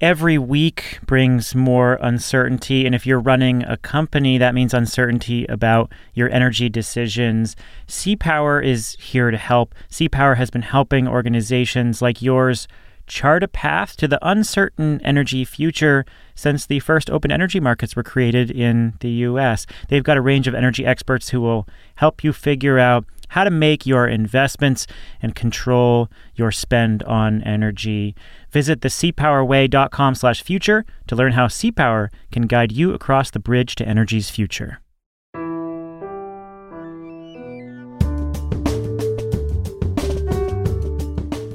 every week brings more uncertainty. And if you're running a company, that means uncertainty about your energy decisions. CPower is here to help. CPower has been helping organizations like yours chart a path to the uncertain energy future since the first open energy markets were created in the US. They've got a range of energy experts who will help you figure out how to make your investments and control your spend on energy. Visit the cpowerway.com slash future to learn how CPower can guide you across the bridge to energy's future.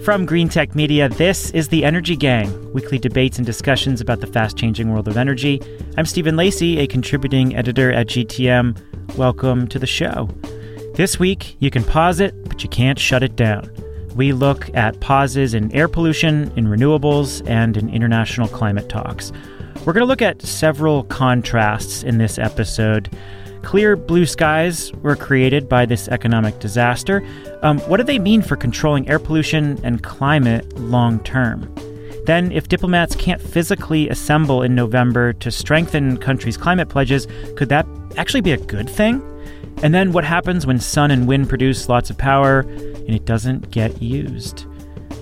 From Greentech Media, this is The Energy Gang, weekly debates and discussions about the fast changing world of energy. I'm Stephen Lacey, a contributing editor at GTM. Welcome to the show. This week, you can pause it, but you can't shut it down. We look at pauses in air pollution, in renewables, and in international climate talks. We're going to look at several contrasts in this episode. Clear blue skies were created by this economic disaster. Um, what do they mean for controlling air pollution and climate long term? Then, if diplomats can't physically assemble in November to strengthen countries' climate pledges, could that actually be a good thing? And then what happens when sun and wind produce lots of power and it doesn't get used?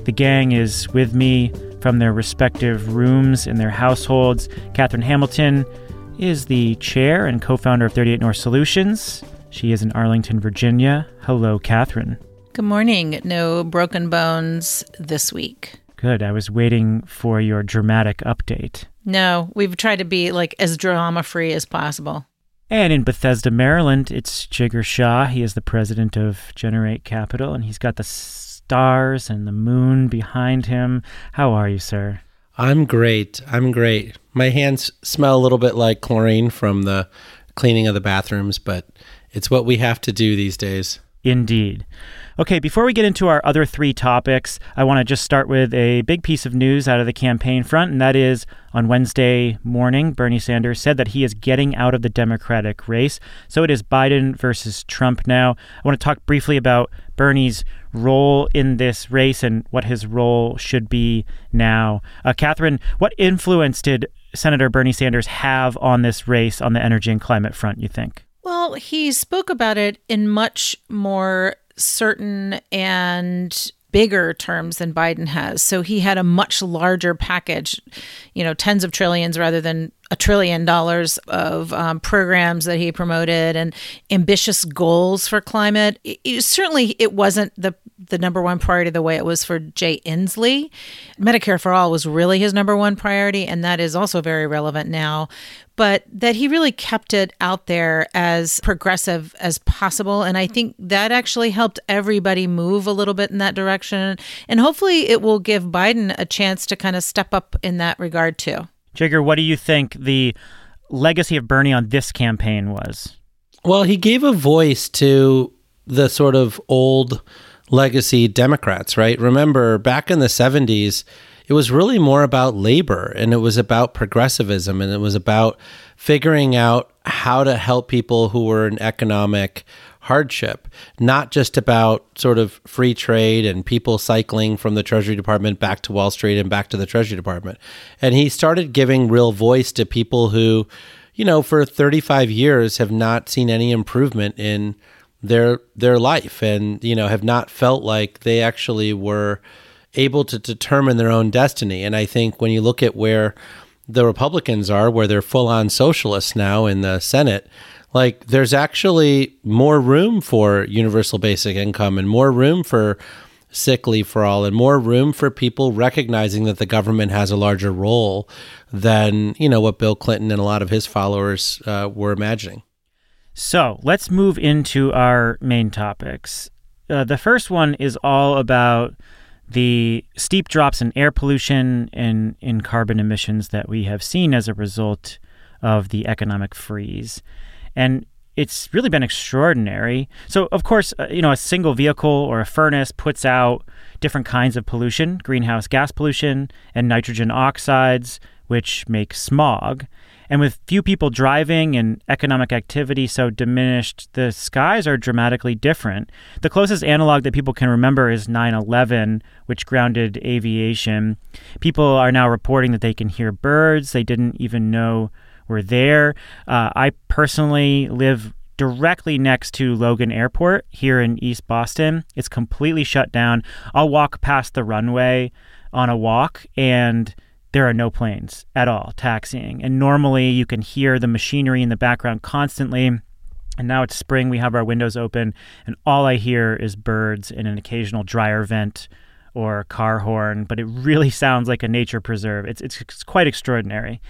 The gang is with me from their respective rooms in their households. Katherine Hamilton is the chair and co founder of 38 North Solutions. She is in Arlington, Virginia. Hello, Katherine. Good morning. No broken bones this week. Good. I was waiting for your dramatic update. No, we've tried to be like as drama free as possible. And in Bethesda, Maryland, it's Jigar Shah. He is the president of Generate Capital, and he's got the stars and the moon behind him. How are you, sir? I'm great. I'm great. My hands smell a little bit like chlorine from the cleaning of the bathrooms, but it's what we have to do these days. Indeed. Okay, before we get into our other three topics, I want to just start with a big piece of news out of the campaign front, and that is on Wednesday morning, Bernie Sanders said that he is getting out of the Democratic race. So it is Biden versus Trump now. I want to talk briefly about Bernie's role in this race and what his role should be now. Uh, Katherine, what influence did Senator Bernie Sanders have on this race on the energy and climate front, you think? Well, he spoke about it in much more certain and bigger terms than Biden has. So he had a much larger package, you know, tens of trillions rather than a trillion dollars of um, programs that he promoted and ambitious goals for climate. It, it, certainly, it wasn't the the number one priority the way it was for Jay Inslee. Medicare for all was really his number one priority, and that is also very relevant now. But that he really kept it out there as progressive as possible. And I think that actually helped everybody move a little bit in that direction. And hopefully it will give Biden a chance to kind of step up in that regard too. Jigar, what do you think the legacy of Bernie on this campaign was? Well, he gave a voice to the sort of old legacy Democrats, right? Remember, back in the 70s, it was really more about labor and it was about progressivism and it was about figuring out how to help people who were in economic hardship, not just about sort of free trade and people cycling from the Treasury Department back to Wall Street and back to the Treasury Department. And he started giving real voice to people who, you know, for 35 years have not seen any improvement in their their life and you know have not felt like they actually were able to determine their own destiny and i think when you look at where the republicans are where they're full on socialists now in the senate like there's actually more room for universal basic income and more room for sick leave for all and more room for people recognizing that the government has a larger role than you know what bill clinton and a lot of his followers uh, were imagining so let's move into our main topics. Uh, the first one is all about the steep drops in air pollution and in carbon emissions that we have seen as a result of the economic freeze. And it's really been extraordinary. So, of course, uh, you know, a single vehicle or a furnace puts out different kinds of pollution greenhouse gas pollution and nitrogen oxides, which make smog. And with few people driving and economic activity so diminished, the skies are dramatically different. The closest analog that people can remember is 9 11, which grounded aviation. People are now reporting that they can hear birds they didn't even know were there. Uh, I personally live directly next to Logan Airport here in East Boston. It's completely shut down. I'll walk past the runway on a walk and there are no planes at all taxiing. And normally you can hear the machinery in the background constantly. And now it's spring, we have our windows open, and all I hear is birds and an occasional dryer vent or car horn, but it really sounds like a nature preserve. It's, it's, it's quite extraordinary.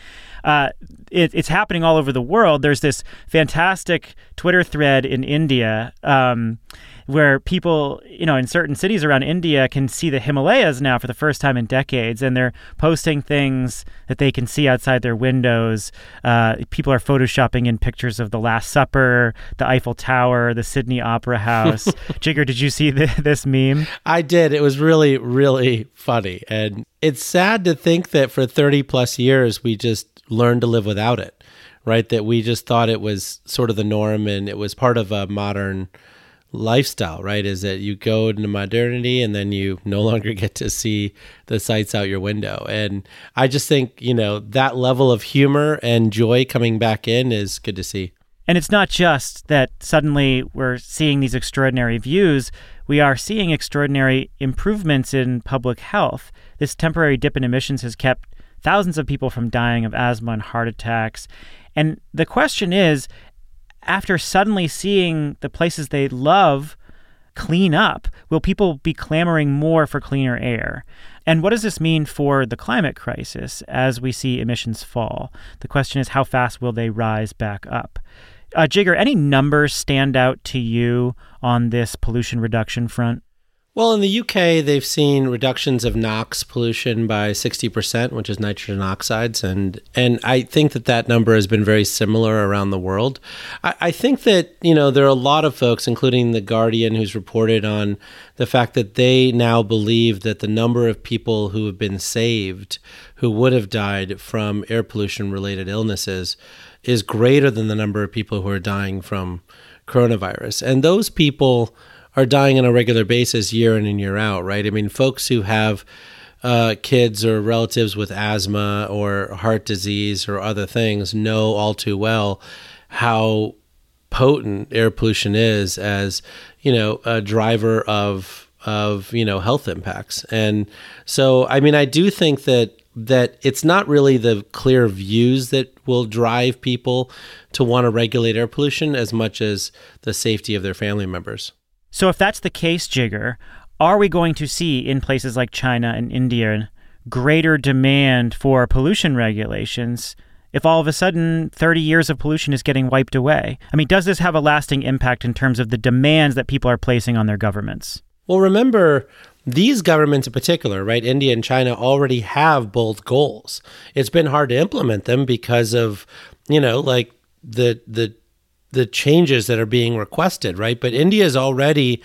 Uh, it, it's happening all over the world. There's this fantastic Twitter thread in India. Um, where people, you know, in certain cities around India can see the Himalayas now for the first time in decades, and they're posting things that they can see outside their windows. Uh, people are photoshopping in pictures of the Last Supper, the Eiffel Tower, the Sydney Opera House. Jigar, did you see the, this meme? I did. It was really, really funny, and it's sad to think that for thirty plus years we just learned to live without it. Right, that we just thought it was sort of the norm and it was part of a modern lifestyle, right? Is that you go into modernity and then you no longer get to see the sights out your window. And I just think, you know, that level of humor and joy coming back in is good to see. And it's not just that suddenly we're seeing these extraordinary views, we are seeing extraordinary improvements in public health. This temporary dip in emissions has kept thousands of people from dying of asthma and heart attacks. And the question is after suddenly seeing the places they love clean up, will people be clamoring more for cleaner air? And what does this mean for the climate crisis as we see emissions fall? The question is, how fast will they rise back up? Uh, Jigar, any numbers stand out to you on this pollution reduction front? Well, in the UK, they've seen reductions of NOx pollution by 60%, which is nitrogen oxides. And, and I think that that number has been very similar around the world. I, I think that, you know, there are a lot of folks, including The Guardian, who's reported on the fact that they now believe that the number of people who have been saved who would have died from air pollution related illnesses is greater than the number of people who are dying from coronavirus. And those people are dying on a regular basis year in and year out, right? I mean, folks who have uh, kids or relatives with asthma or heart disease or other things know all too well how potent air pollution is as you know a driver of of you know health impacts and so i mean i do think that that it's not really the clear views that will drive people to want to regulate air pollution as much as the safety of their family members so, if that's the case, Jigar, are we going to see in places like China and India greater demand for pollution regulations if all of a sudden 30 years of pollution is getting wiped away? I mean, does this have a lasting impact in terms of the demands that people are placing on their governments? Well, remember, these governments in particular, right, India and China already have bold goals. It's been hard to implement them because of, you know, like the the the changes that are being requested, right? But India is already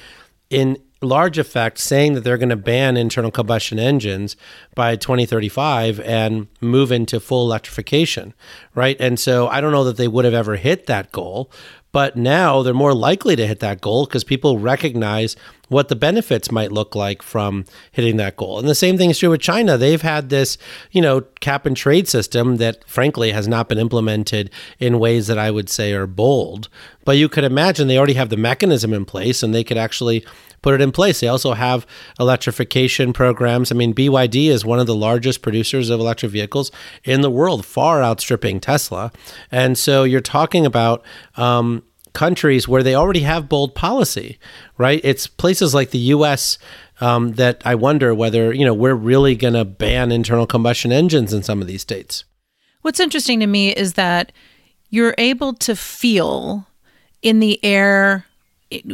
in large effect saying that they're going to ban internal combustion engines by 2035 and move into full electrification, right? And so I don't know that they would have ever hit that goal, but now they're more likely to hit that goal because people recognize what the benefits might look like from hitting that goal. And the same thing is true with China. They've had this, you know, cap and trade system that frankly has not been implemented in ways that I would say are bold. But you could imagine they already have the mechanism in place and they could actually put it in place. They also have electrification programs. I mean, BYD is one of the largest producers of electric vehicles in the world, far outstripping Tesla. And so you're talking about um, countries where they already have bold policy, right? It's places like the U.S. Um, that I wonder whether you know we're really going to ban internal combustion engines in some of these states. What's interesting to me is that you're able to feel in the air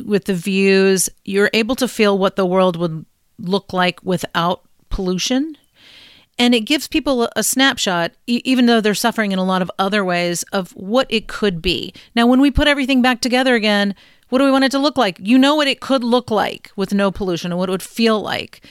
with the views, you're able to feel what the world would look like without pollution. And it gives people a snapshot, even though they're suffering in a lot of other ways, of what it could be. Now, when we put everything back together again, what do we want it to look like? You know what it could look like with no pollution and what it would feel like.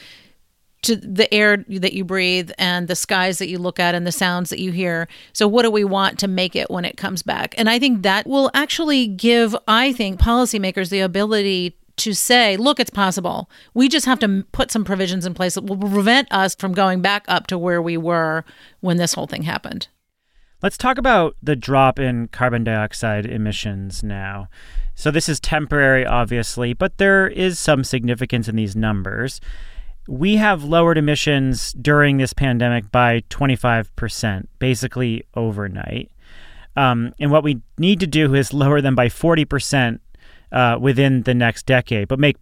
to the air that you breathe and the skies that you look at and the sounds that you hear. So, what do we want to make it when it comes back? And I think that will actually give, I think, policymakers the ability to say, look, it's possible. We just have to put some provisions in place that will prevent us from going back up to where we were when this whole thing happened. Let's talk about the drop in carbon dioxide emissions now. So, this is temporary, obviously, but there is some significance in these numbers we have lowered emissions during this pandemic by 25%, basically overnight. Um, and what we need to do is lower them by 40% uh, within the next decade, but make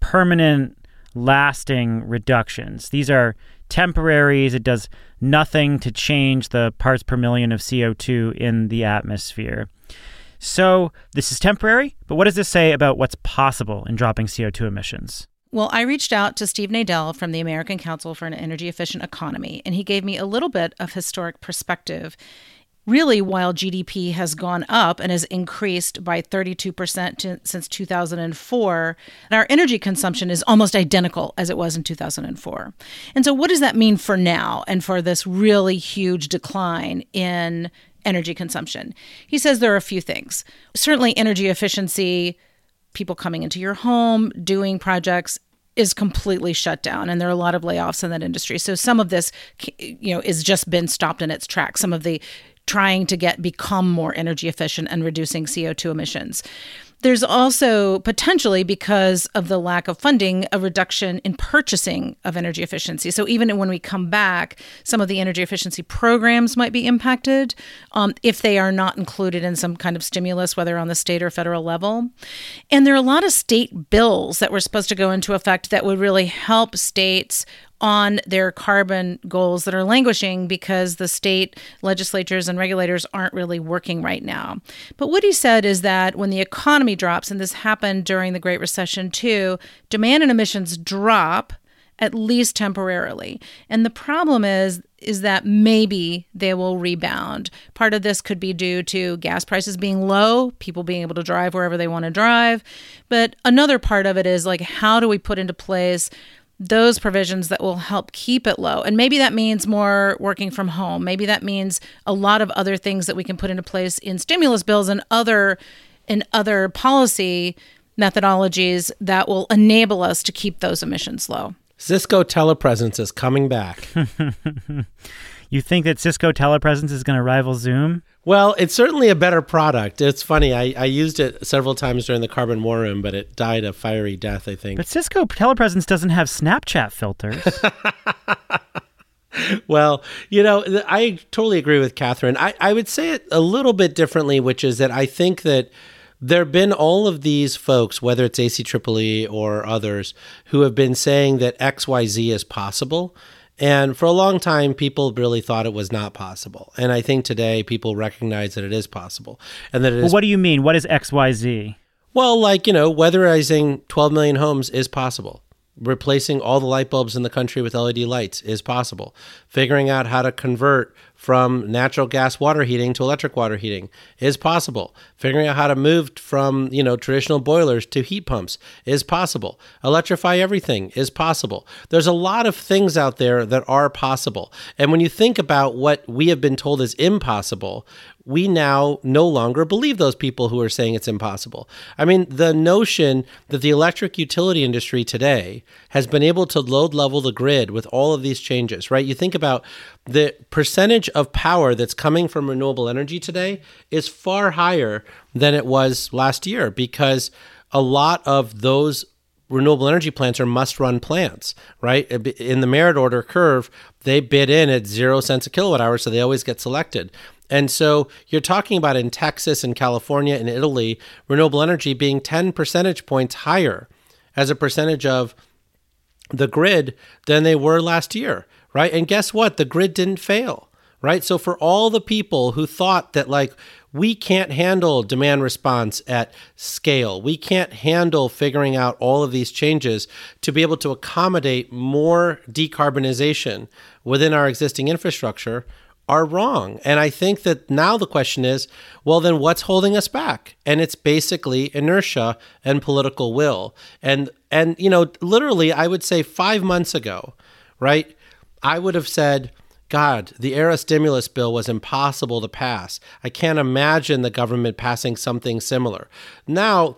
permanent, lasting reductions. These are temporaries. It does nothing to change the parts per million of CO2 in the atmosphere. So, this is temporary, but what does this say about what's possible in dropping CO2 emissions? Well, I reached out to Steve Nadel from the American Council for an Energy Efficient Economy, and he gave me a little bit of historic perspective. Really, while GDP has gone up and has increased by 32% to, since 2004, our energy consumption is almost identical as it was in 2004. And so, what does that mean for now and for this really huge decline in energy consumption? He says there are a few things. Certainly, energy efficiency people coming into your home, doing projects is completely shut down and there are a lot of layoffs in that industry. So some of this you know is just been stopped in its tracks. Some of the trying to get become more energy efficient and reducing CO2 emissions. There's also potentially, because of the lack of funding, a reduction in purchasing of energy efficiency. So, even when we come back, some of the energy efficiency programs might be impacted um, if they are not included in some kind of stimulus, whether on the state or federal level. And there are a lot of state bills that were supposed to go into effect that would really help states on their carbon goals that are languishing because the state legislatures and regulators aren't really working right now. But what he said is that when the economy drops, and this happened during the Great Recession too, demand and emissions drop at least temporarily. And the problem is is that maybe they will rebound. Part of this could be due to gas prices being low, people being able to drive wherever they want to drive, but another part of it is like how do we put into place those provisions that will help keep it low. And maybe that means more working from home. Maybe that means a lot of other things that we can put into place in stimulus bills and other in other policy methodologies that will enable us to keep those emissions low. Cisco telepresence is coming back. you think that Cisco telepresence is going to rival Zoom? Well, it's certainly a better product. It's funny. I, I used it several times during the Carbon War Room, but it died a fiery death, I think. But Cisco Telepresence doesn't have Snapchat filters. well, you know, I totally agree with Katherine. I, I would say it a little bit differently, which is that I think that there have been all of these folks, whether it's ACEEE or others, who have been saying that XYZ is possible. And for a long time, people really thought it was not possible. And I think today people recognize that it is possible. And that it well, is. What do you mean? What is XYZ? Well, like, you know, weatherizing 12 million homes is possible. Replacing all the light bulbs in the country with LED lights is possible. Figuring out how to convert from natural gas water heating to electric water heating is possible. Figuring out how to move from, you know, traditional boilers to heat pumps is possible. Electrify everything is possible. There's a lot of things out there that are possible. And when you think about what we have been told is impossible, we now no longer believe those people who are saying it's impossible. I mean, the notion that the electric utility industry today has been able to load level the grid with all of these changes, right? You think about the percentage of power that's coming from renewable energy today is far higher than it was last year because a lot of those renewable energy plants are must run plants, right? In the merit order curve, they bid in at zero cents a kilowatt hour, so they always get selected. And so you're talking about in Texas and California and Italy, renewable energy being 10 percentage points higher as a percentage of the grid than they were last year, right? And guess what? The grid didn't fail, right? So for all the people who thought that like we can't handle demand response at scale, we can't handle figuring out all of these changes to be able to accommodate more decarbonization within our existing infrastructure, are wrong. And I think that now the question is well, then what's holding us back? And it's basically inertia and political will. And, and, you know, literally, I would say five months ago, right? I would have said, God, the ARRA stimulus bill was impossible to pass. I can't imagine the government passing something similar. Now,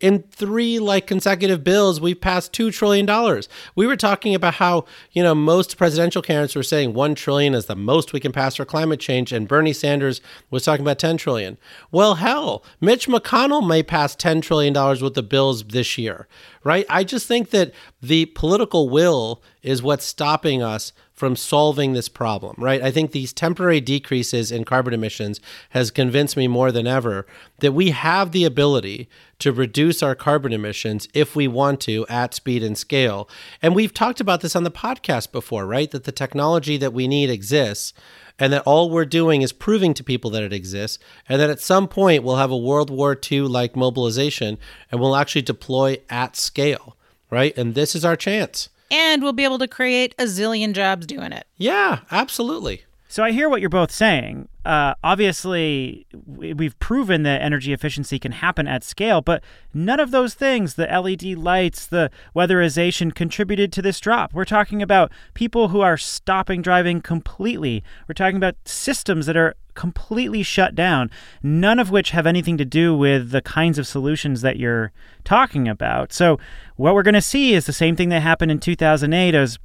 in three like consecutive bills we've passed 2 trillion dollars we were talking about how you know most presidential candidates were saying 1 trillion is the most we can pass for climate change and bernie sanders was talking about 10 trillion well hell mitch mcconnell may pass 10 trillion dollars with the bills this year right i just think that the political will is what's stopping us from solving this problem, right? I think these temporary decreases in carbon emissions has convinced me more than ever that we have the ability to reduce our carbon emissions if we want to at speed and scale. And we've talked about this on the podcast before, right? That the technology that we need exists and that all we're doing is proving to people that it exists, and that at some point we'll have a World War II like mobilization and we'll actually deploy at scale, right? And this is our chance and we'll be able to create a zillion jobs doing it. Yeah, absolutely. So I hear what you're both saying. Uh, obviously, we've proven that energy efficiency can happen at scale, but none of those things, the LED lights, the weatherization, contributed to this drop. We're talking about people who are stopping driving completely. We're talking about systems that are completely shut down, none of which have anything to do with the kinds of solutions that you're talking about. So, what we're going to see is the same thing that happened in 2008 as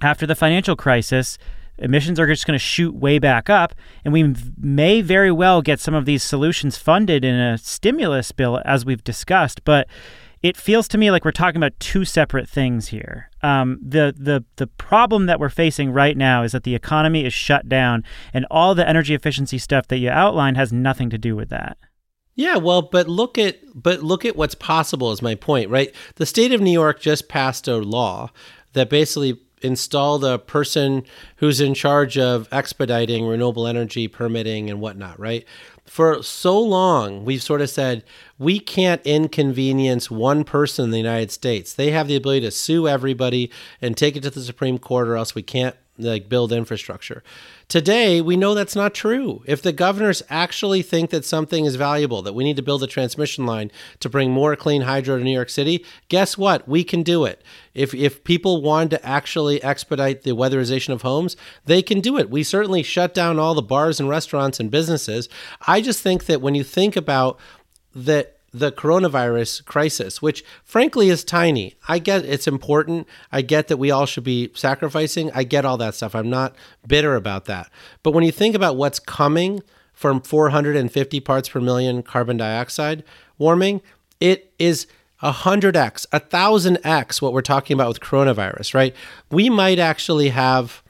after the financial crisis emissions are just going to shoot way back up. And we may very well get some of these solutions funded in a stimulus bill, as we've discussed. But it feels to me like we're talking about two separate things here. Um, the the the problem that we're facing right now is that the economy is shut down, and all the energy efficiency stuff that you outlined has nothing to do with that. Yeah, well, but look at but look at what's possible is my point, right? The state of New York just passed a law that basically installed the person who's in charge of expediting renewable energy permitting and whatnot, right? For so long, we've sort of said we can't inconvenience one person in the United States. They have the ability to sue everybody and take it to the Supreme Court, or else we can't like build infrastructure. Today, we know that's not true. If the governors actually think that something is valuable, that we need to build a transmission line to bring more clean hydro to New York City, guess what? We can do it. If if people want to actually expedite the weatherization of homes, they can do it. We certainly shut down all the bars and restaurants and businesses. I just think that when you think about that the coronavirus crisis, which frankly is tiny. I get it's important. I get that we all should be sacrificing. I get all that stuff. I'm not bitter about that. But when you think about what's coming from 450 parts per million carbon dioxide warming, it is 100x, 1000x what we're talking about with coronavirus, right? We might actually have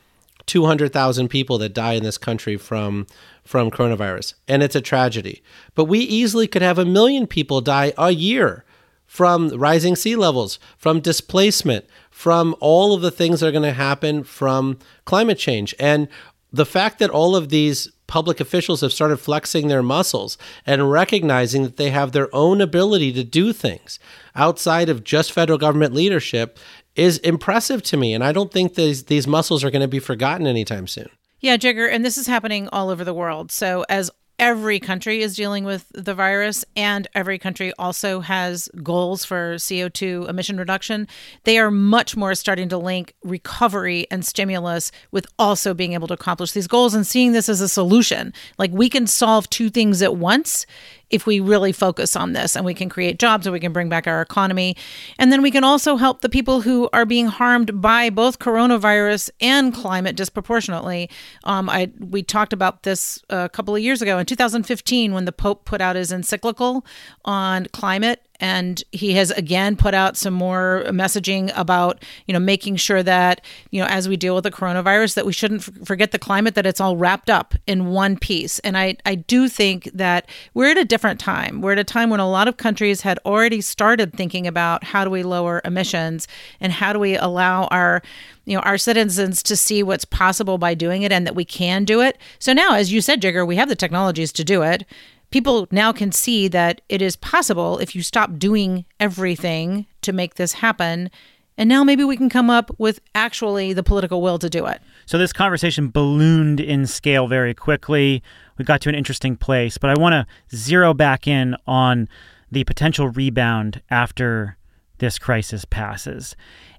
200,000 people that die in this country from from coronavirus, and it's a tragedy. But we easily could have a million people die a year from rising sea levels, from displacement, from all of the things that are going to happen from climate change. And the fact that all of these public officials have started flexing their muscles and recognizing that they have their own ability to do things outside of just federal government leadership is impressive to me. And I don't think these, these muscles are going to be forgotten anytime soon. Yeah, Jigar. and this is happening all over the world. So as every country is dealing with the virus and every country also has goals for CO2 emission reduction, they are much more starting to link recovery and stimulus with also being able to accomplish these goals and seeing this as a solution. Like we can solve two things at once if we really focus on this and we can create jobs and we can bring back our economy. And then we can also help the people who are being harmed by both coronavirus and climate disproportionately. Um, I we talked about this a couple of years ago in 2015 when the Pope put out his encyclical on climate and he has again put out some more messaging about you know making sure that you know as we deal with the coronavirus that we shouldn't f- forget the climate that it's all wrapped up in one piece. And i i do think that we're at a different time. We're at a time when a lot of countries had already started thinking about how do we lower emissions and how do we allow our you know our citizens to see what's possible by doing it and that we can do it. So now as you said jigar we have the technologies to do it people now can see that it is possible if you stop doing everything to make this happen. And now maybe we can come up with actually the political will to do it. So this conversation ballooned in scale very quickly. We got to an interesting place, but I want to zero back in on the potential rebound after this crisis passes.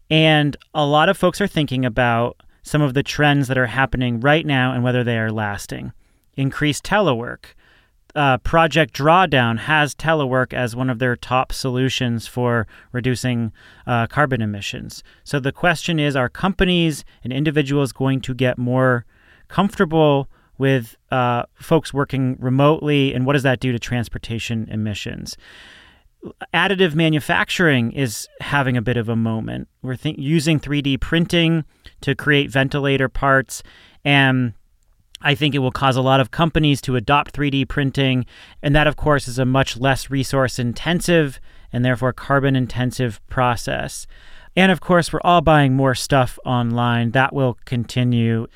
And a lot of folks are thinking about some of the trends that are happening right now and whether they are lasting. Increased telework. Uh, Project Drawdown has telework as one of their top solutions for reducing uh, carbon emissions. So the question is are companies and individuals going to get more comfortable with uh, folks working remotely, and what does that do to transportation emissions? Additive manufacturing is having a bit of a moment. We're th- using 3D printing to create ventilator parts, and I think it will cause a lot of companies to adopt 3D printing, and that, of course, is a much less resource intensive and therefore carbon intensive process. And of course, we're all buying more stuff online. That will continue.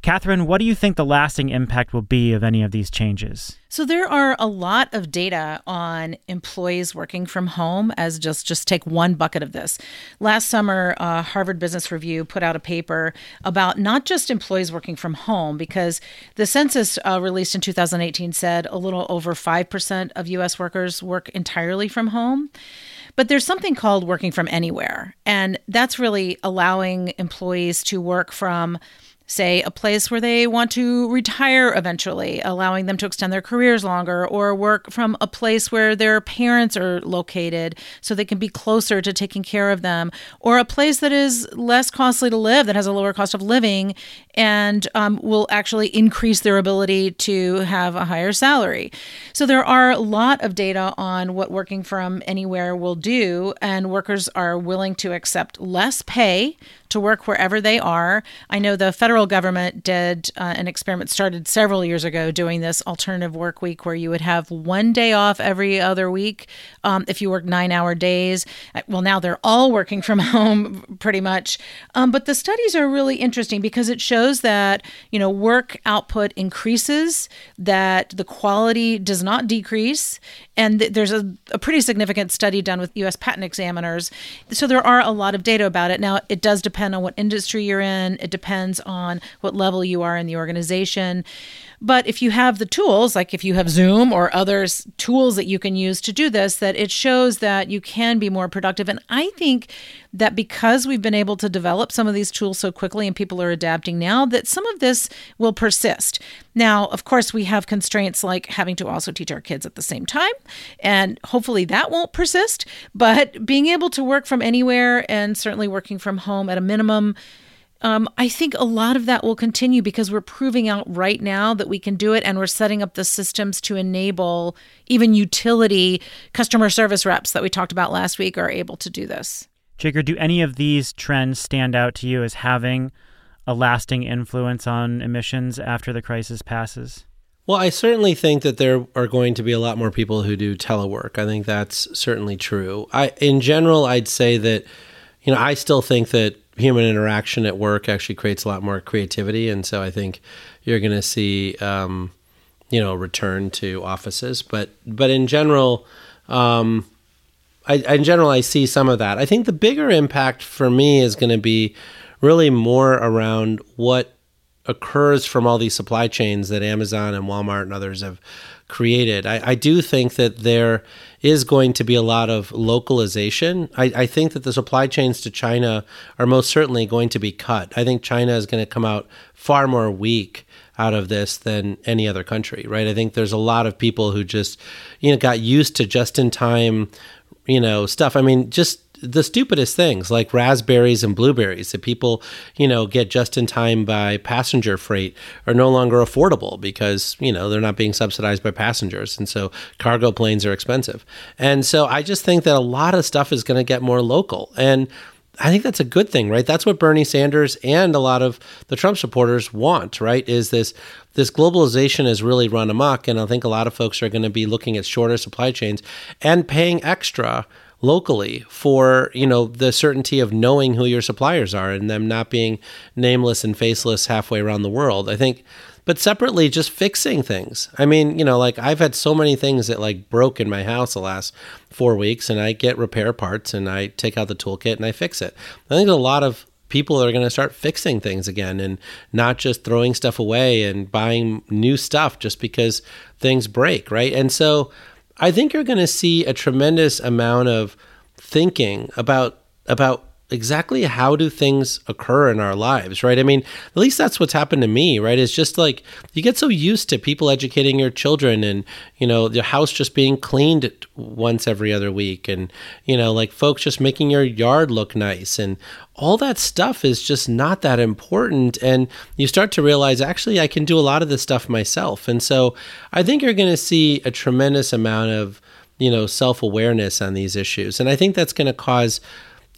Katherine, what do you think the lasting impact will be of any of these changes? So there are a lot of data on employees working from home as just just take one bucket of this. Last summer, uh, Harvard Business Review put out a paper about not just employees working from home because the census uh, released in 2018 said a little over 5% of US workers work entirely from home. But there's something called working from anywhere, and that's really allowing employees to work from say, a place where they want to retire eventually, allowing them to extend their careers longer, or work from a place where their parents are located so they can be closer to taking care of them, or a place that is less costly to live, that has a lower cost of living, and um, will actually increase their ability to have a higher salary. So there are a lot of data on what working from anywhere will do, and workers are willing to accept less pay to work wherever they are. I know the federal government did uh, an experiment started several years ago doing this alternative work week where you would have one day off every other week um, if you work nine hour days. Uh, well, now they're all working from home pretty much. Um, but the studies are really interesting because it shows that, you know, work output increases, that the quality does not decrease. And th- there's a, a pretty significant study done with US patent examiners. So there are a lot of data about it. Now, it does depend on what industry you're in, it depends on what level you are in the organization. But if you have the tools, like if you have Zoom or other tools that you can use to do this, that it shows that you can be more productive. And I think that because we've been able to develop some of these tools so quickly and people are adapting now, that some of this will persist. Now, of course, we have constraints like having to also teach our kids at the same time, and hopefully that won't persist. But being able to work from anywhere and certainly working from home at a minimum um, I think a lot of that will continue because we're proving out right now that we can do it, and we're setting up the systems to enable even utility customer service reps that we talked about last week are able to do this. Jigar, do any of these trends stand out to you as having a lasting influence on emissions after the crisis passes? Well, I certainly think that there are going to be a lot more people who do telework. I think that's certainly true. I, in general, I'd say that, you know, I still think that human interaction at work actually creates a lot more creativity, and so I think you're going to see, um, you know, return to offices. But but in general, um, I, in general, I see some of that. I think the bigger impact for me is going to be really more around what occurs from all these supply chains that Amazon and Walmart and others have created. I, I do think that there is going to be a lot of localization. I, I, think that the supply chains to China are most certainly going to be cut. I think China is going to come out far more weak out of this than any other country, right? I think there's a lot of people who just, you know, got used to just in time, you know, stuff. I mean, just the stupidest things like raspberries and blueberries that people, you know, get just in time by passenger freight are no longer affordable because, you know, they're not being subsidized by passengers. And so cargo planes are expensive. And so I just think that a lot of stuff is going to get more local. And I think that's a good thing, right? That's what Bernie Sanders and a lot of the Trump supporters want, right? Is this this globalization has really run amok, and I think a lot of folks are going to be looking at shorter supply chains and paying extra locally for you know the certainty of knowing who your suppliers are and them not being nameless and faceless halfway around the world. I think but separately just fixing things. I mean you know like i've had so many things that like broke in my house the last four weeks and i get repair parts and i take out the toolkit and i fix it. I think a lot of people are going to start fixing things again and not just throwing stuff away and buying new stuff just because things break right? And so I think you're going to see a tremendous amount of thinking about about exactly how do things occur in our lives, right? I mean, at least that's what's happened to me, right? It's just like you get so used to people educating your children and, you know, your house just being cleaned once every other week and, you know, like folks just making your yard look nice and all that stuff is just not that important and you start to realize actually I can do a lot of this stuff myself. And so I think you're going to see a tremendous amount of you know self-awareness on these issues and i think that's going to cause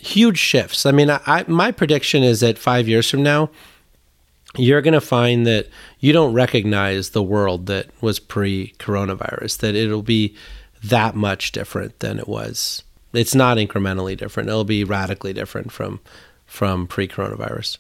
huge shifts. I mean, I, my prediction is that five years from now, you're going to find that you don't recognize the world that was pre coronavirus, that it'll be that much different than it was. It's not incrementally different. It'll be radically different from from pre coronavirus.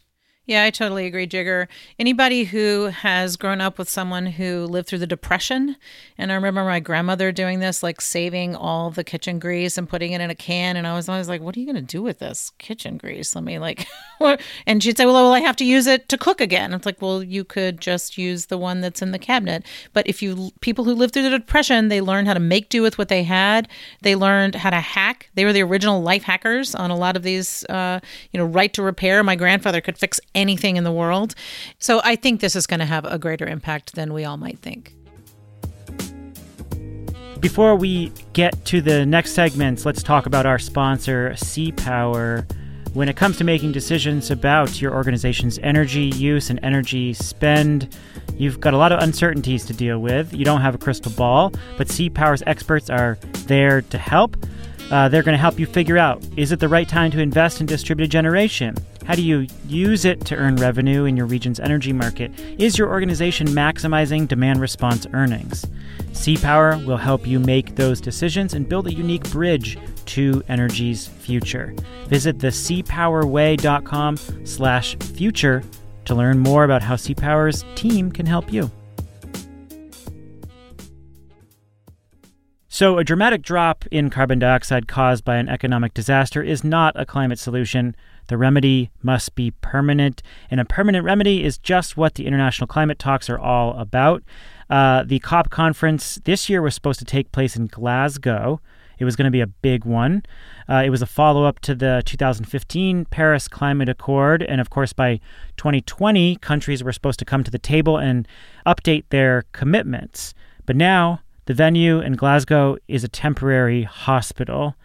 Yeah, I totally agree, Jigar. Anybody who has grown up with someone who lived through the Depression, and I remember my grandmother doing this, like saving all the kitchen grease and putting it in a can, and I was always like, "What are you going to do with this kitchen grease?" Let me like, and she'd say, "Well, well, I have to use it to cook again." It's like, well, you could just use the one that's in the cabinet. But if you people who lived through the Depression, they learned how to make do with what they had. They learned how to hack. They were the original life hackers on a lot of these, uh, you know, right to repair. My grandfather could fix anything in the world. So I think this is going to have a greater impact than we all might think. Before we get to the next segments, let's talk about our sponsor, CPower. When it comes to making decisions about your organization's energy use and energy spend, you've got a lot of uncertainties to deal with. You don't have a crystal ball, but CPower's experts are there to help. Uh, they're going to help you figure out is it the right time to invest in distributed generation? How do you use it to earn revenue in your region's energy market? Is your organization maximizing demand response earnings? CPower will help you make those decisions and build a unique bridge to energy's future. Visit the cpowerway.com slash future to learn more about how CPower's team can help you. So, a dramatic drop in carbon dioxide caused by an economic disaster is not a climate solution. The remedy must be permanent, and a permanent remedy is just what the international climate talks are all about. Uh, the COP conference this year was supposed to take place in Glasgow. It was going to be a big one. Uh, it was a follow up to the 2015 Paris Climate Accord. And of course, by 2020, countries were supposed to come to the table and update their commitments. But now, the venue in Glasgow is a temporary hospital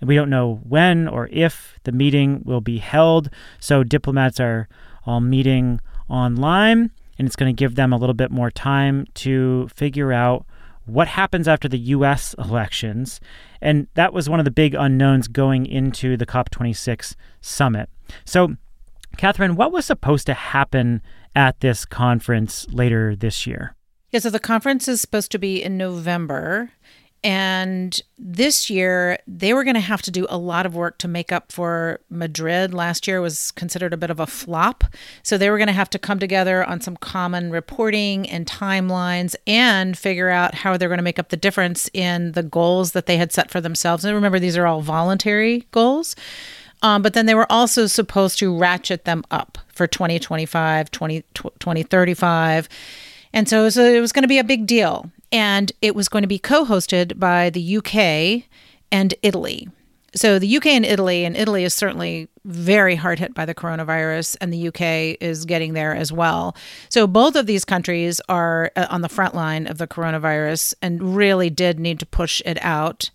and we don't know when or if the meeting will be held. So diplomats are all meeting online, and it's going to give them a little bit more time to figure out what happens after the US elections. And that was one of the big unknowns going into the COP26 summit. So, Katherine, what was supposed to happen at this conference later this year? Yeah, so the conference is supposed to be in November. And this year, they were going to have to do a lot of work to make up for Madrid. Last year was considered a bit of a flop. So they were going to have to come together on some common reporting and timelines and figure out how they're going to make up the difference in the goals that they had set for themselves. And remember, these are all voluntary goals. Um, but then they were also supposed to ratchet them up for 2025, 20, 2035. And so it was, was going to be a big deal and it was going to be co hosted by the UK and Italy. So the UK and Italy, and Italy is certainly very hard hit by the coronavirus, and the UK is getting there as well. So both of these countries are uh, on the front line of the coronavirus and really did need to push it out.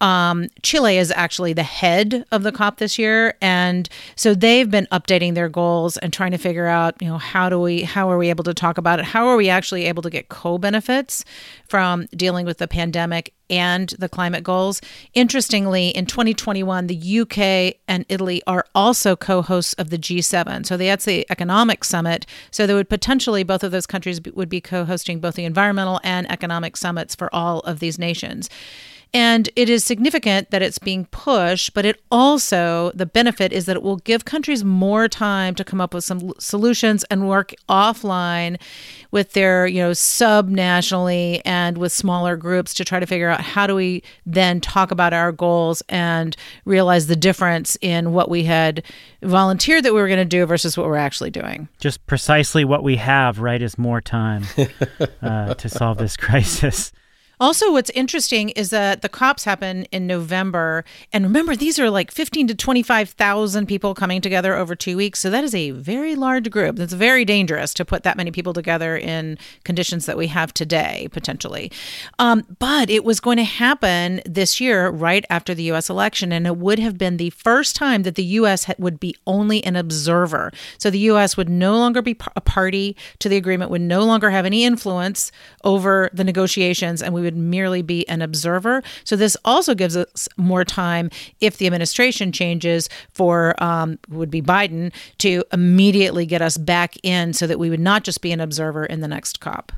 Um, Chile is actually the head of the COP this year, and so they've been updating their goals and trying to figure out, you know, how do we, how are we able to talk about it? How are we actually able to get co-benefits from dealing with the pandemic and the climate goals? Interestingly, in 2021, the UK and Italy are also co-hosts of the G7. So that's the economic summit. So there would potentially both of those countries would be co-hosting both the environmental and economic summits for all of these nations. And it is significant that it's being pushed, but it also, the benefit is that it will give countries more time to come up with some solutions and work offline with their, you know, sub nationally and with smaller groups to try to figure out how do we then talk about our goals and realize the difference in what we had volunteered that we were going to do versus what we're actually doing. Just precisely what we have, right, is more time uh, to solve this crisis. Also, what's interesting is that the COPs happen in November, and remember these are like fifteen to twenty five thousand people coming together over two weeks. So that is a very large group. That's very dangerous to put that many people together in conditions that we have today, potentially. Um, but it was going to happen this year, right after the U.S. election, and it would have been the first time that the U.S. would be only an observer. So the U.S. would no longer be a party to the agreement, would no longer have any influence over the negotiations, and we would merely be an observer. So this also gives us more time if the administration changes for um, would be Biden to immediately get us back in, so that we would not just be an observer in the next COP.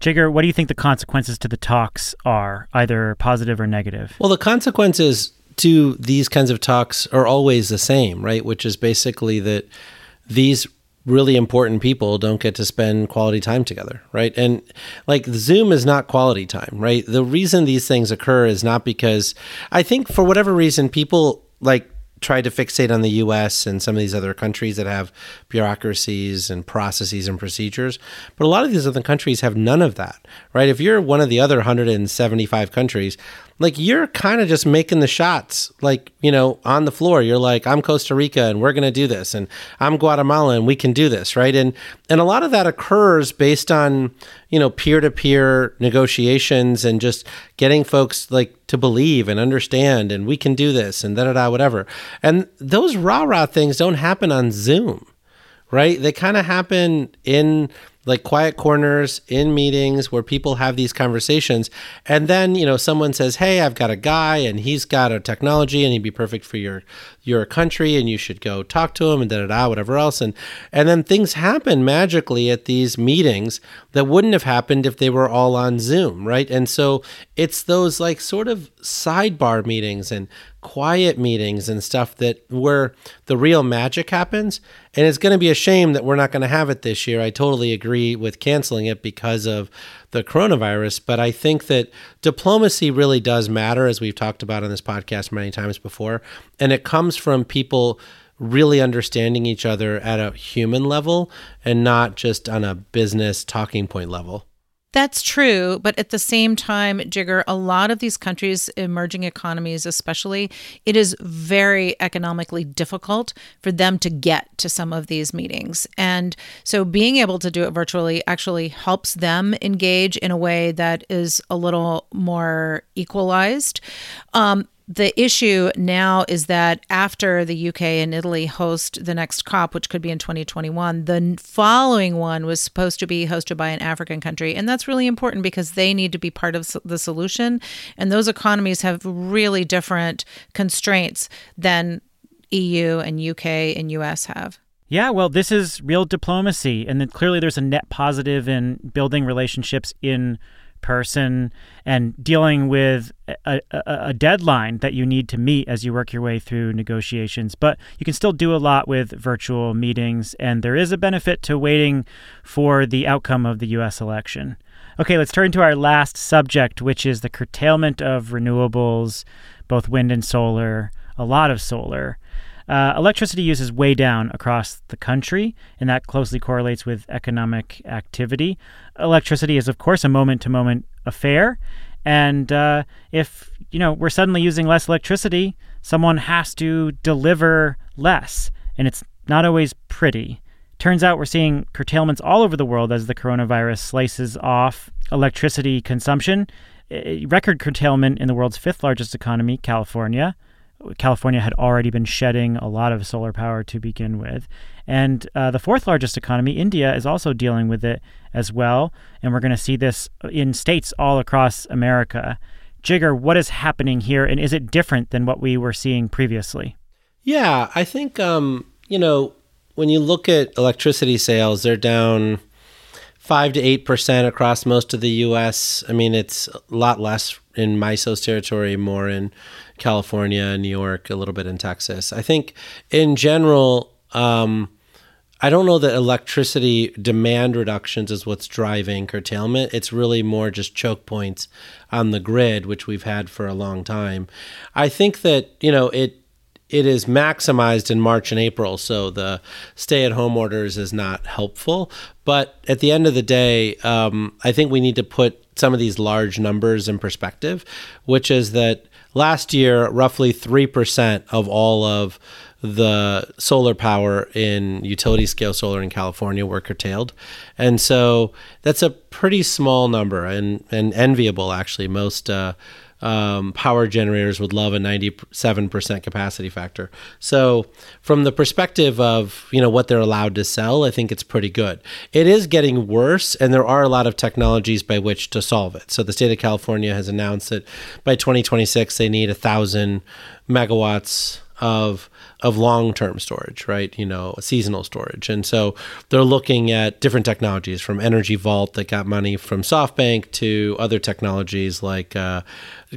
Jigar, what do you think the consequences to the talks are, either positive or negative? Well, the consequences to these kinds of talks are always the same, right? Which is basically that these really important people don't get to spend quality time together, right? And like Zoom is not quality time, right? The reason these things occur is not because I think for whatever reason people like try to fixate on the US and some of these other countries that have bureaucracies and processes and procedures. But a lot of these other countries have none of that, right? If you're one of the other 175 countries, like you're kind of just making the shots like you know on the floor. You're like i'm costa rica and we're going to do this and i'm guatemala and we can do this right? And and a lot of that occurs based on you know peer-to-peer negotiations and just getting folks like to believe and understand and we can do this and da da da whatever. And those rah rah things don't happen on zoom right? They kind of happen in like quiet corners in meetings where people have these conversations. And then you know someone says hey i've got a guy and he's got a technology and he'd be perfect for your your country and you should go talk to him and da da da whatever else. And and then things happen magically at these meetings that wouldn't have happened if they were all on zoom right? And so it's those like sort of sidebar meetings and quiet meetings and stuff that where the real magic happens. And it's going to be a shame that we're not going to have it this year. I totally agree with canceling it because of the coronavirus. But I think that diplomacy really does matter, as we've talked about on this podcast many times before. And it comes from people really understanding each other at a human level and not just on a business talking point level. That's true, but at the same time, Jigar, a lot of these countries, emerging economies especially, it is very economically difficult for them to get to some of these meetings. And so being able to do it virtually actually helps them engage in a way that is a little more equalized. Um, the issue now is that after the UK and Italy host the next COP, which could be in 2021, the following one was supposed to be hosted by an African country. And that's really important because they need to be part of the solution. And those economies have really different constraints than EU and UK and US have. Yeah, well, this is real diplomacy. And then clearly there's a net positive in building relationships in person and dealing with a, a, a, deadline that you need to meet as you work your way through negotiations. But you can still do a lot with virtual meetings, and there is a benefit to waiting for the outcome of the U.S. election. Okay, let's turn to our last subject, which is the curtailment of renewables, both wind and solar, a lot of solar. Uh, electricity use is way down across the country, and that closely correlates with economic activity. Electricity is, of course, a moment to moment affair. And uh, if you know we're suddenly using less electricity, someone has to deliver less, and it's not always pretty. Turns out we're seeing curtailments all over the world as the coronavirus slices off electricity consumption. Record curtailment in the world's fifth largest economy, California. California had already been shedding a lot of solar power to begin with. And uh, the fourth largest economy, India, is also dealing with it as well. And we're going to see this in states all across America. Jigar, what is happening here? And is it different than what we were seeing previously? Yeah, I think, um, you know, when you look at electricity sales, they're down 5 to 8% across most of the US. I mean, it's a lot less in MISO's territory, more in California, New York, a little bit in Texas. I think in general, um, I don't know that electricity demand reductions is what's driving curtailment. It's really more just choke points on the grid, which we've had for a long time. I think that, you know, it it is maximized in March and April, so the stay at home orders is not helpful. But at the end of the day, um, I think we need to put some of these large numbers in perspective, which is that last year, roughly 3% of all of the solar power in utility scale solar in California were curtailed. And so that's a pretty small number and, and enviable, actually. Most uh, um, power generators would love a 97% capacity factor. So, from the perspective of you know what they're allowed to sell, I think it's pretty good. It is getting worse, and there are a lot of technologies by which to solve it. So, the state of California has announced that by 2026 they need a thousand megawatts of of long-term storage, right? You know, seasonal storage. And so they're looking at different technologies from Energy Vault that got money from SoftBank to other technologies like uh,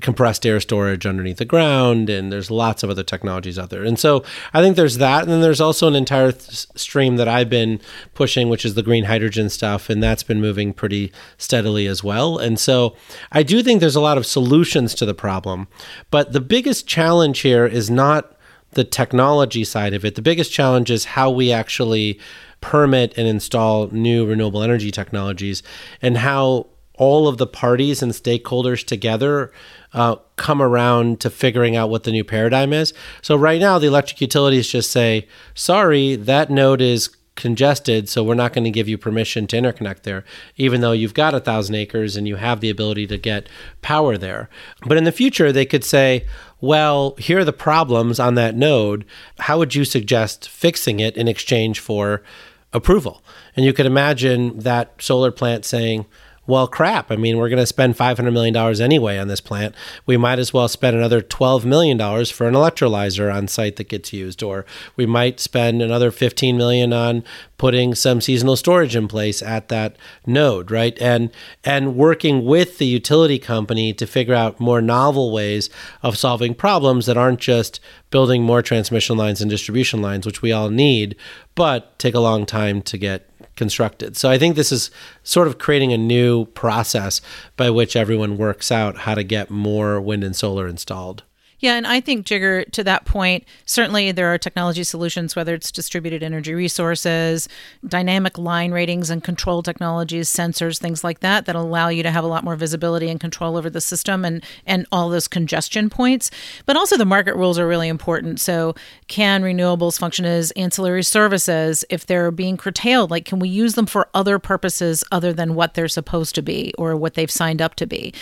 compressed air storage underneath the ground and there's lots of other technologies out there. And so I think there's that and then there's also an entire th- stream that I've been pushing which is the green hydrogen stuff and that's been moving pretty steadily as well. And so I do think there's a lot of solutions to the problem. But the biggest challenge here is not the technology side of it. The biggest challenge is how we actually permit and install new renewable energy technologies and how all of the parties and stakeholders together uh, come around to figuring out what the new paradigm is. So, right now, the electric utilities just say, sorry, that node is congested, so we're not going to give you permission to interconnect there, even though you've got a thousand acres and you have the ability to get power there. But in the future, they could say, well, here are the problems on that node. How would you suggest fixing it in exchange for approval? And you could imagine that solar plant saying, well, crap. I mean, we're going to spend $500 million anyway on this plant. We might as well spend another $12 million for an electrolyzer on site that gets used. Or we might spend another $15 million on putting some seasonal storage in place at that node, right? And, and working with the utility company to figure out more novel ways of solving problems that aren't just building more transmission lines and distribution lines, which we all need, but take a long time to get constructed. So I think this is sort of creating a new process by which everyone works out how to get more wind and solar installed. Yeah, and I think, Jigar, to that point, certainly there are technology solutions, whether it's distributed energy resources, dynamic line ratings and control technologies, sensors, things like that, that allow you to have a lot more visibility and control over the system and, and all those congestion points. But also the market rules are really important. So, can renewables function as ancillary services if they're being curtailed? Like, can we use them for other purposes other than what they're supposed to be or what they've signed up to be?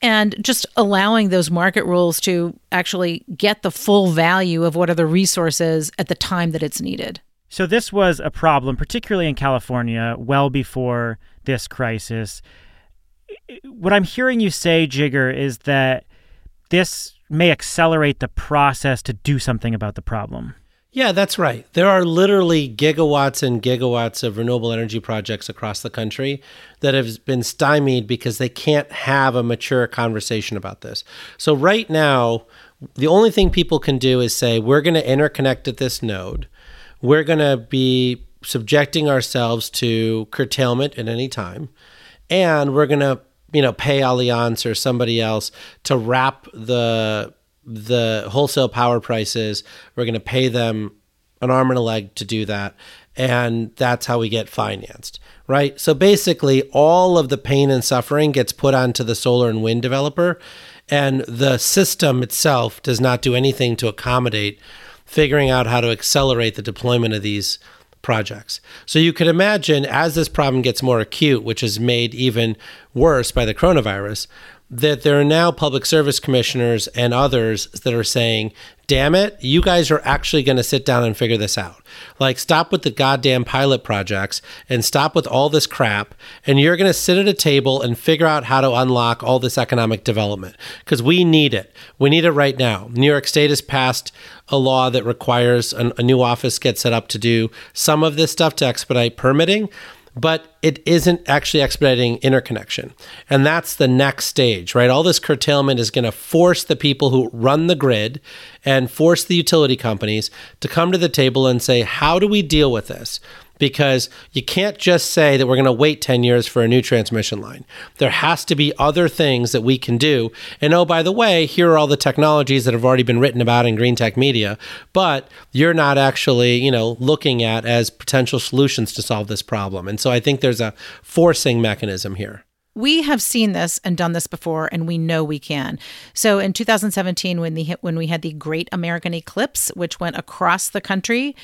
And just allowing those market rules to actually get the full value of what are the resources at the time that it's needed. So, this was a problem, particularly in California, well before this crisis. What I'm hearing you say, Jigar, is that this may accelerate the process to do something about the problem. Yeah, that's right. There are literally gigawatts and gigawatts of renewable energy projects across the country that have been stymied because they can't have a mature conversation about this. So, right now, the only thing people can do is say, we're going to interconnect at this node. We're going to be subjecting ourselves to curtailment at any time. And we're going to, you know, pay Allianz or somebody else to wrap the the wholesale power prices. We're going to pay them an arm and a leg to do that. And that's how we get financed, right? So basically, all of the pain and suffering gets put onto the solar and wind developer and the system itself does not do anything to accommodate figuring out how to accelerate the deployment of these projects. So you could imagine as this problem gets more acute, which is made even worse by the coronavirus, that there are now public service commissioners and others that are saying, damn it, you guys are actually going to sit down and figure this out. Like, stop with the goddamn pilot projects and stop with all this crap. And you're going to sit at a table and figure out how to unlock all this economic development because we need it. We need it right now. New York State has passed a law that requires an, a new office get set up to do some of this stuff to expedite permitting but it isn't actually expediting interconnection. And that's the next stage, right? All this curtailment is going to force the people who run the grid and force the utility companies to come to the table and say, how do we deal with this? Because you can't just say that we're going to wait 10 years for a new transmission line. There has to be other things that we can do. And oh, by the way, here are all the technologies that have already been written about in green tech media, but you're not actually, you know, looking at as potential solutions to solve this problem. And so I think there's a forcing mechanism here we have seen this and done this before and we know we can. So in 2017 when the when we had the great american eclipse which went across the country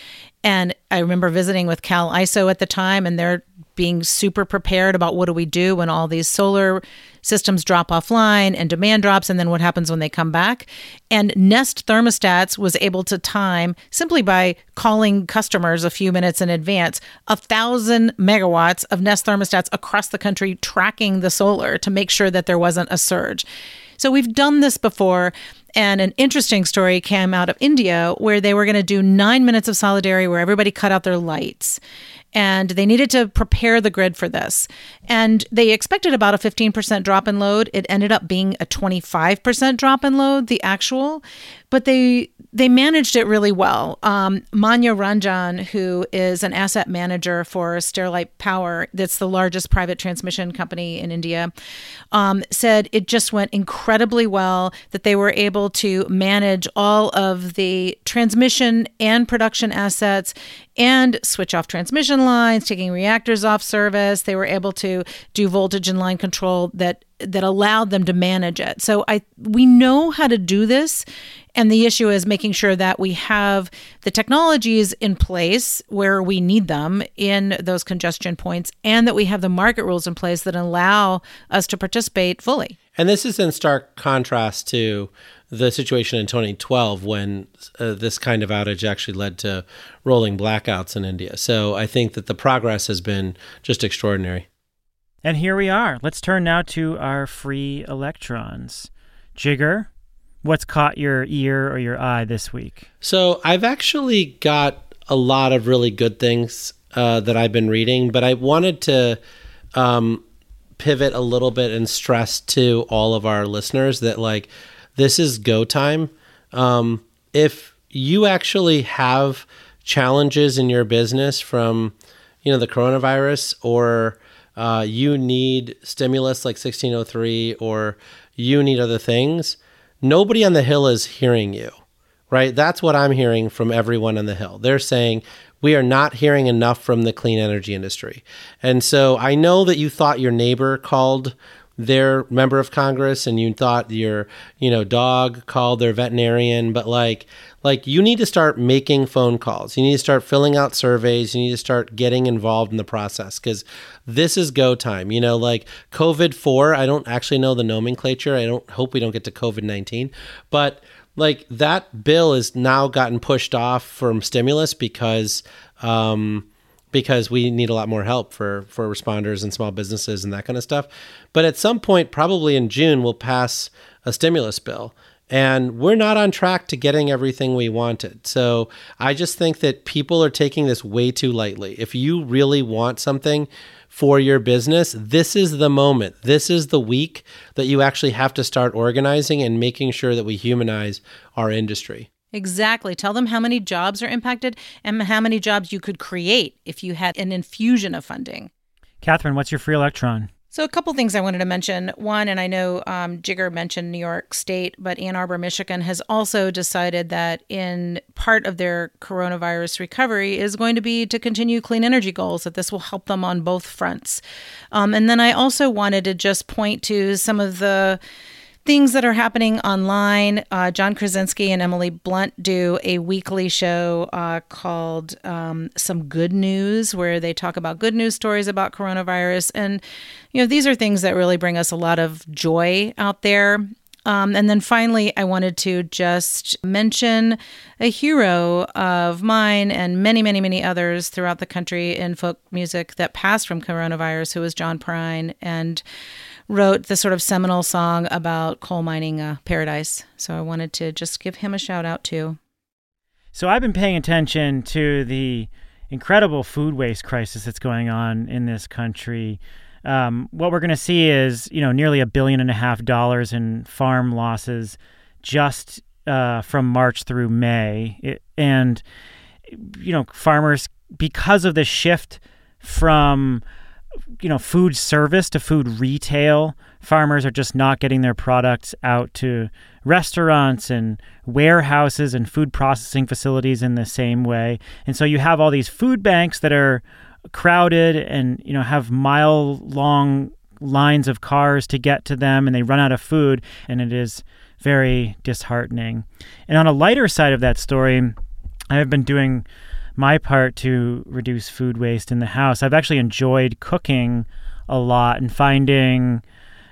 and i remember visiting with cal iso at the time and they're being super prepared about what do we do when all these solar systems drop offline and demand drops and then what happens when they come back? And nest thermostats was able to time simply by calling customers a few minutes in advance a thousand megawatts of nest thermostats across the country tracking the solar to make sure that there wasn't a surge. So we've done this before and an interesting story came out of India where they were going to do nine minutes of solidarity where everybody cut out their lights and they needed to prepare the grid for this. And they expected about a 15% drop in load. It ended up being a 25% drop in load, the actual, but they they managed it really well. Um, Manya Ranjan, who is an asset manager for Sterlite Power, that's the largest private transmission company in India, um, said it just went incredibly well, that they were able to manage all of the transmission and production assets and switch off transmission lines, taking reactors off service. They were able to do voltage and line control that that allowed them to manage it. So I we know how to do this and the issue is making sure that we have the technologies in place where we need them in those congestion points and that we have the market rules in place that allow us to participate fully. And this is in stark contrast to the situation in 2012 when uh, this kind of outage actually led to rolling blackouts in India. So I think that the progress has been just extraordinary. And here we are. Let's turn now to our free electrons. Jigar, what's caught your ear or your eye this week? So I've actually got a lot of really good things uh, that I've been reading, but I wanted to um, pivot a little bit and stress to all of our listeners that like this is go time. Um, if you actually have challenges in your business from you know the coronavirus or uh, you need stimulus like 1603 or you need other things nobody on the Hill is hearing you, right? That's what I'm hearing from everyone on the Hill. They're saying, we are not hearing enough from the clean energy industry. And so I know that you thought your neighbor called their member of Congress and you thought your, you know, dog called their veterinarian, but like like you need to start making phone calls. You need to start filling out surveys. You need to start getting involved in the process cuz this is go time. You know, like COVID 4, I don't actually know the nomenclature. I don't hope we don't get to COVID 19, but like that bill is now gotten pushed off from stimulus because um because we need a lot more help for for responders and small businesses and that kind of stuff. But at some point, probably in June, we'll pass a stimulus bill. And we're not on track to getting everything we wanted. So I just think that people are taking this way too lightly. If you really want something for your business, this is the moment. This is the week that you actually have to start organizing and making sure that we humanize our industry. Exactly. Tell them how many jobs are impacted and how many jobs you could create if you had an infusion of funding. Katherine, what's your free electron? So, a couple things I wanted to mention. One, and I know um, Jigar mentioned New York State, but Ann Arbor, Michigan has also decided that in part of their coronavirus recovery is going to be to continue clean energy goals, that this will help them on both fronts. Um, and then I also wanted to just point to some of the things that are happening online. Uh, John Krasinski and Emily Blunt do a weekly show uh, called um, Some Good News, where they talk about good news stories about coronavirus. And, you know, these are things that really bring us a lot of joy out there. Um, and then finally, I wanted to just mention a hero of mine and many, many, many others throughout the country in folk music that passed from coronavirus, who was John Prine. And wrote the sort of seminal song about coal mining uh, paradise. So I wanted to just give him a shout out too. So I've been paying attention to the incredible food waste crisis that's going on in this country. Um, what we're going to see is, you know, nearly a billion and a half dollars in farm losses just uh, from March through May, it, and you know, farmers because of the shift from you know food service to food retail farmers are just not getting their products out to restaurants and warehouses and food processing facilities in the same way. And so you have all these food banks that are crowded and you know have mile long lines of cars to get to them and they run out of food and it is very disheartening. And on a lighter side of that story i have been doing my part to reduce food waste in the house. I've actually enjoyed cooking a lot and finding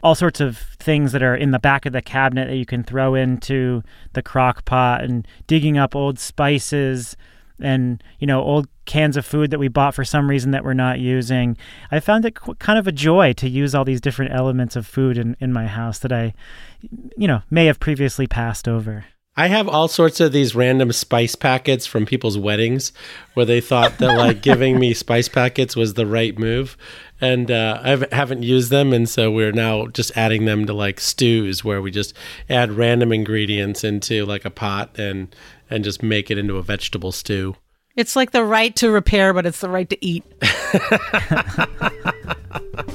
all sorts of things that are in the back of the cabinet that you can throw into the crock pot and digging up old spices and you know old cans of food that we bought for some reason that we're not using i found it kind of a joy to use all these different elements of food in, in my house that i you know may have previously passed over I have all sorts of these random spice packets from people's weddings where they thought that like giving me spice packets was the right move. And uh, I haven't used them. And so we're now just adding them to like stews where we just add random ingredients into like a pot and, and just make it into a vegetable stew. It's like the right to repair, but it's the right to eat.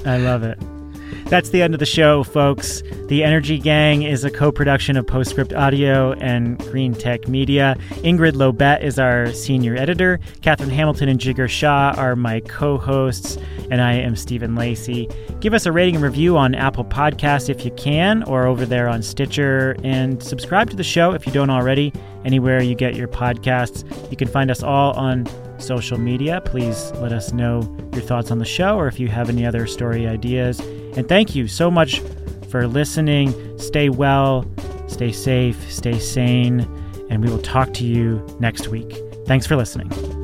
I love it. That's the end of the show, folks. The Energy Gang is a co production of Postscript Audio and Green Tech Media. Ingrid Lobet is our senior editor. Katherine Hamilton and Jigar Shah are my co hosts, and I am Stephen Lacey. Give us a rating and review on Apple Podcasts if you can, or over there on Stitcher, and subscribe to the show if you don't already, anywhere you get your podcasts. You can find us all on social media. Please let us know your thoughts on the show or if you have any other story ideas. And thank you so much for listening. Stay well, stay safe, stay sane, and we will talk to you next week. Thanks for listening.